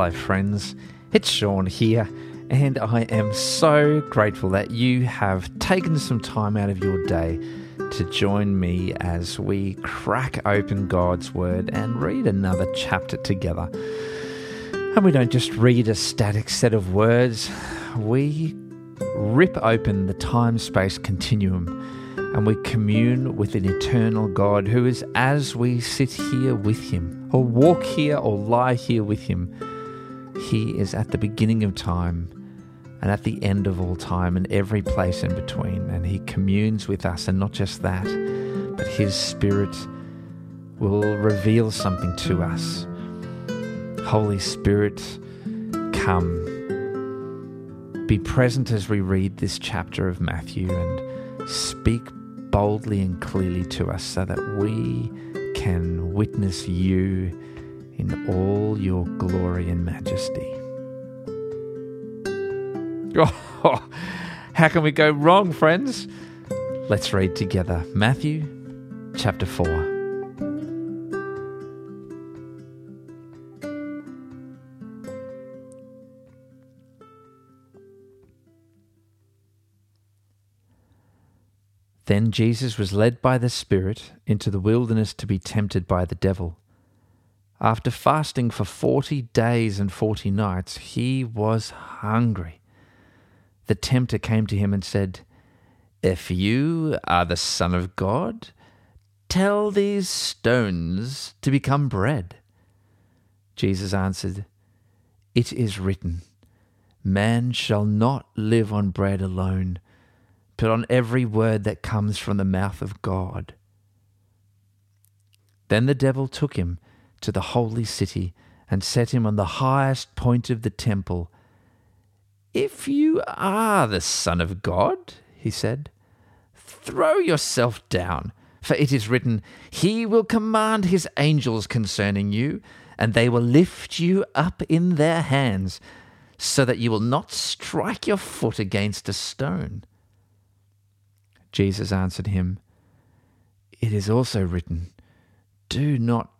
Hello, friends. It's Sean here, and I am so grateful that you have taken some time out of your day to join me as we crack open God's Word and read another chapter together. And we don't just read a static set of words, we rip open the time space continuum and we commune with an eternal God who is as we sit here with Him, or walk here, or lie here with Him he is at the beginning of time and at the end of all time and every place in between. And He communes with us. And not just that, but His Spirit will reveal something to us. Holy Spirit, come. Be present as we read this chapter of Matthew and speak boldly and clearly to us so that we can witness you in all your glory and majesty. Oh, how can we go wrong, friends? Let's read together Matthew chapter 4. Then Jesus was led by the Spirit into the wilderness to be tempted by the devil. After fasting for 40 days and 40 nights, he was hungry. The tempter came to him and said, If you are the Son of God, tell these stones to become bread. Jesus answered, It is written, Man shall not live on bread alone, but on every word that comes from the mouth of God. Then the devil took him to the holy city and set him on the highest point of the temple. If you are the Son of God, he said, throw yourself down, for it is written, He will command His angels concerning you, and they will lift you up in their hands, so that you will not strike your foot against a stone. Jesus answered him, It is also written, Do not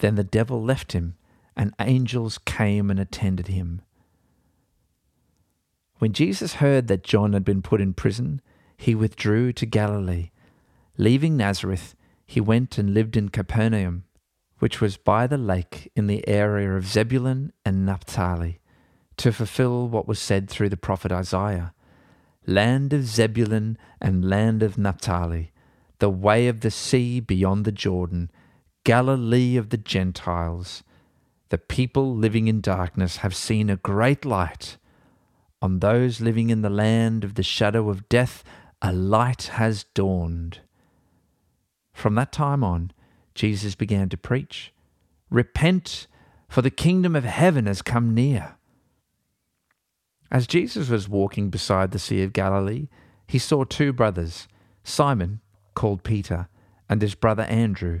Then the devil left him, and angels came and attended him. When Jesus heard that John had been put in prison, he withdrew to Galilee. Leaving Nazareth, he went and lived in Capernaum, which was by the lake in the area of Zebulun and Naphtali, to fulfill what was said through the prophet Isaiah Land of Zebulun and land of Naphtali, the way of the sea beyond the Jordan Galilee of the Gentiles. The people living in darkness have seen a great light. On those living in the land of the shadow of death, a light has dawned. From that time on, Jesus began to preach Repent, for the kingdom of heaven has come near. As Jesus was walking beside the Sea of Galilee, he saw two brothers, Simon, called Peter, and his brother Andrew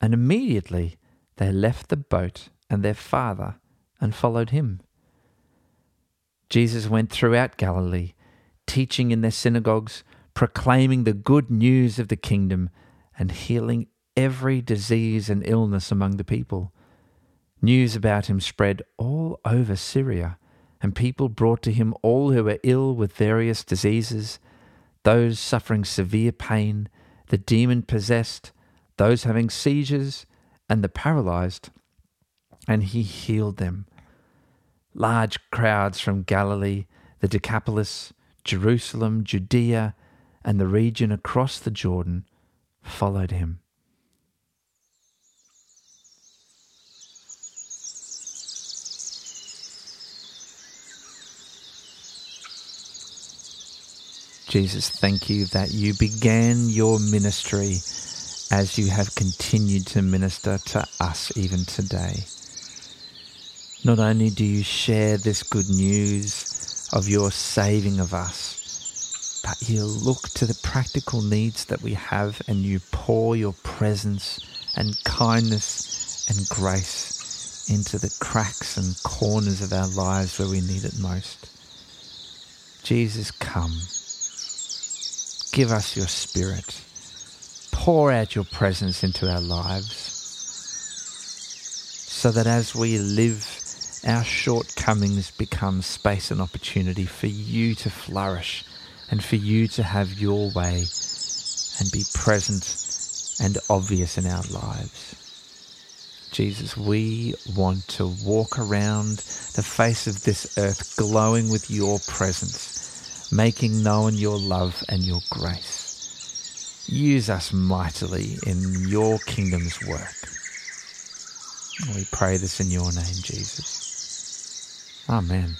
and immediately they left the boat and their father and followed him. Jesus went throughout Galilee, teaching in their synagogues, proclaiming the good news of the kingdom, and healing every disease and illness among the people. News about him spread all over Syria, and people brought to him all who were ill with various diseases, those suffering severe pain, the demon possessed those having seizures, and the paralyzed. and he healed them. Large crowds from Galilee, the Decapolis, Jerusalem, Judea, and the region across the Jordan followed him. Jesus, thank you that you began your ministry as you have continued to minister to us even today. Not only do you share this good news of your saving of us, but you look to the practical needs that we have and you pour your presence and kindness and grace into the cracks and corners of our lives where we need it most. Jesus, come. Give us your spirit. Pour out your presence into our lives so that as we live, our shortcomings become space and opportunity for you to flourish and for you to have your way and be present and obvious in our lives. Jesus, we want to walk around the face of this earth glowing with your presence making known your love and your grace. Use us mightily in your kingdom's work. We pray this in your name, Jesus. Amen.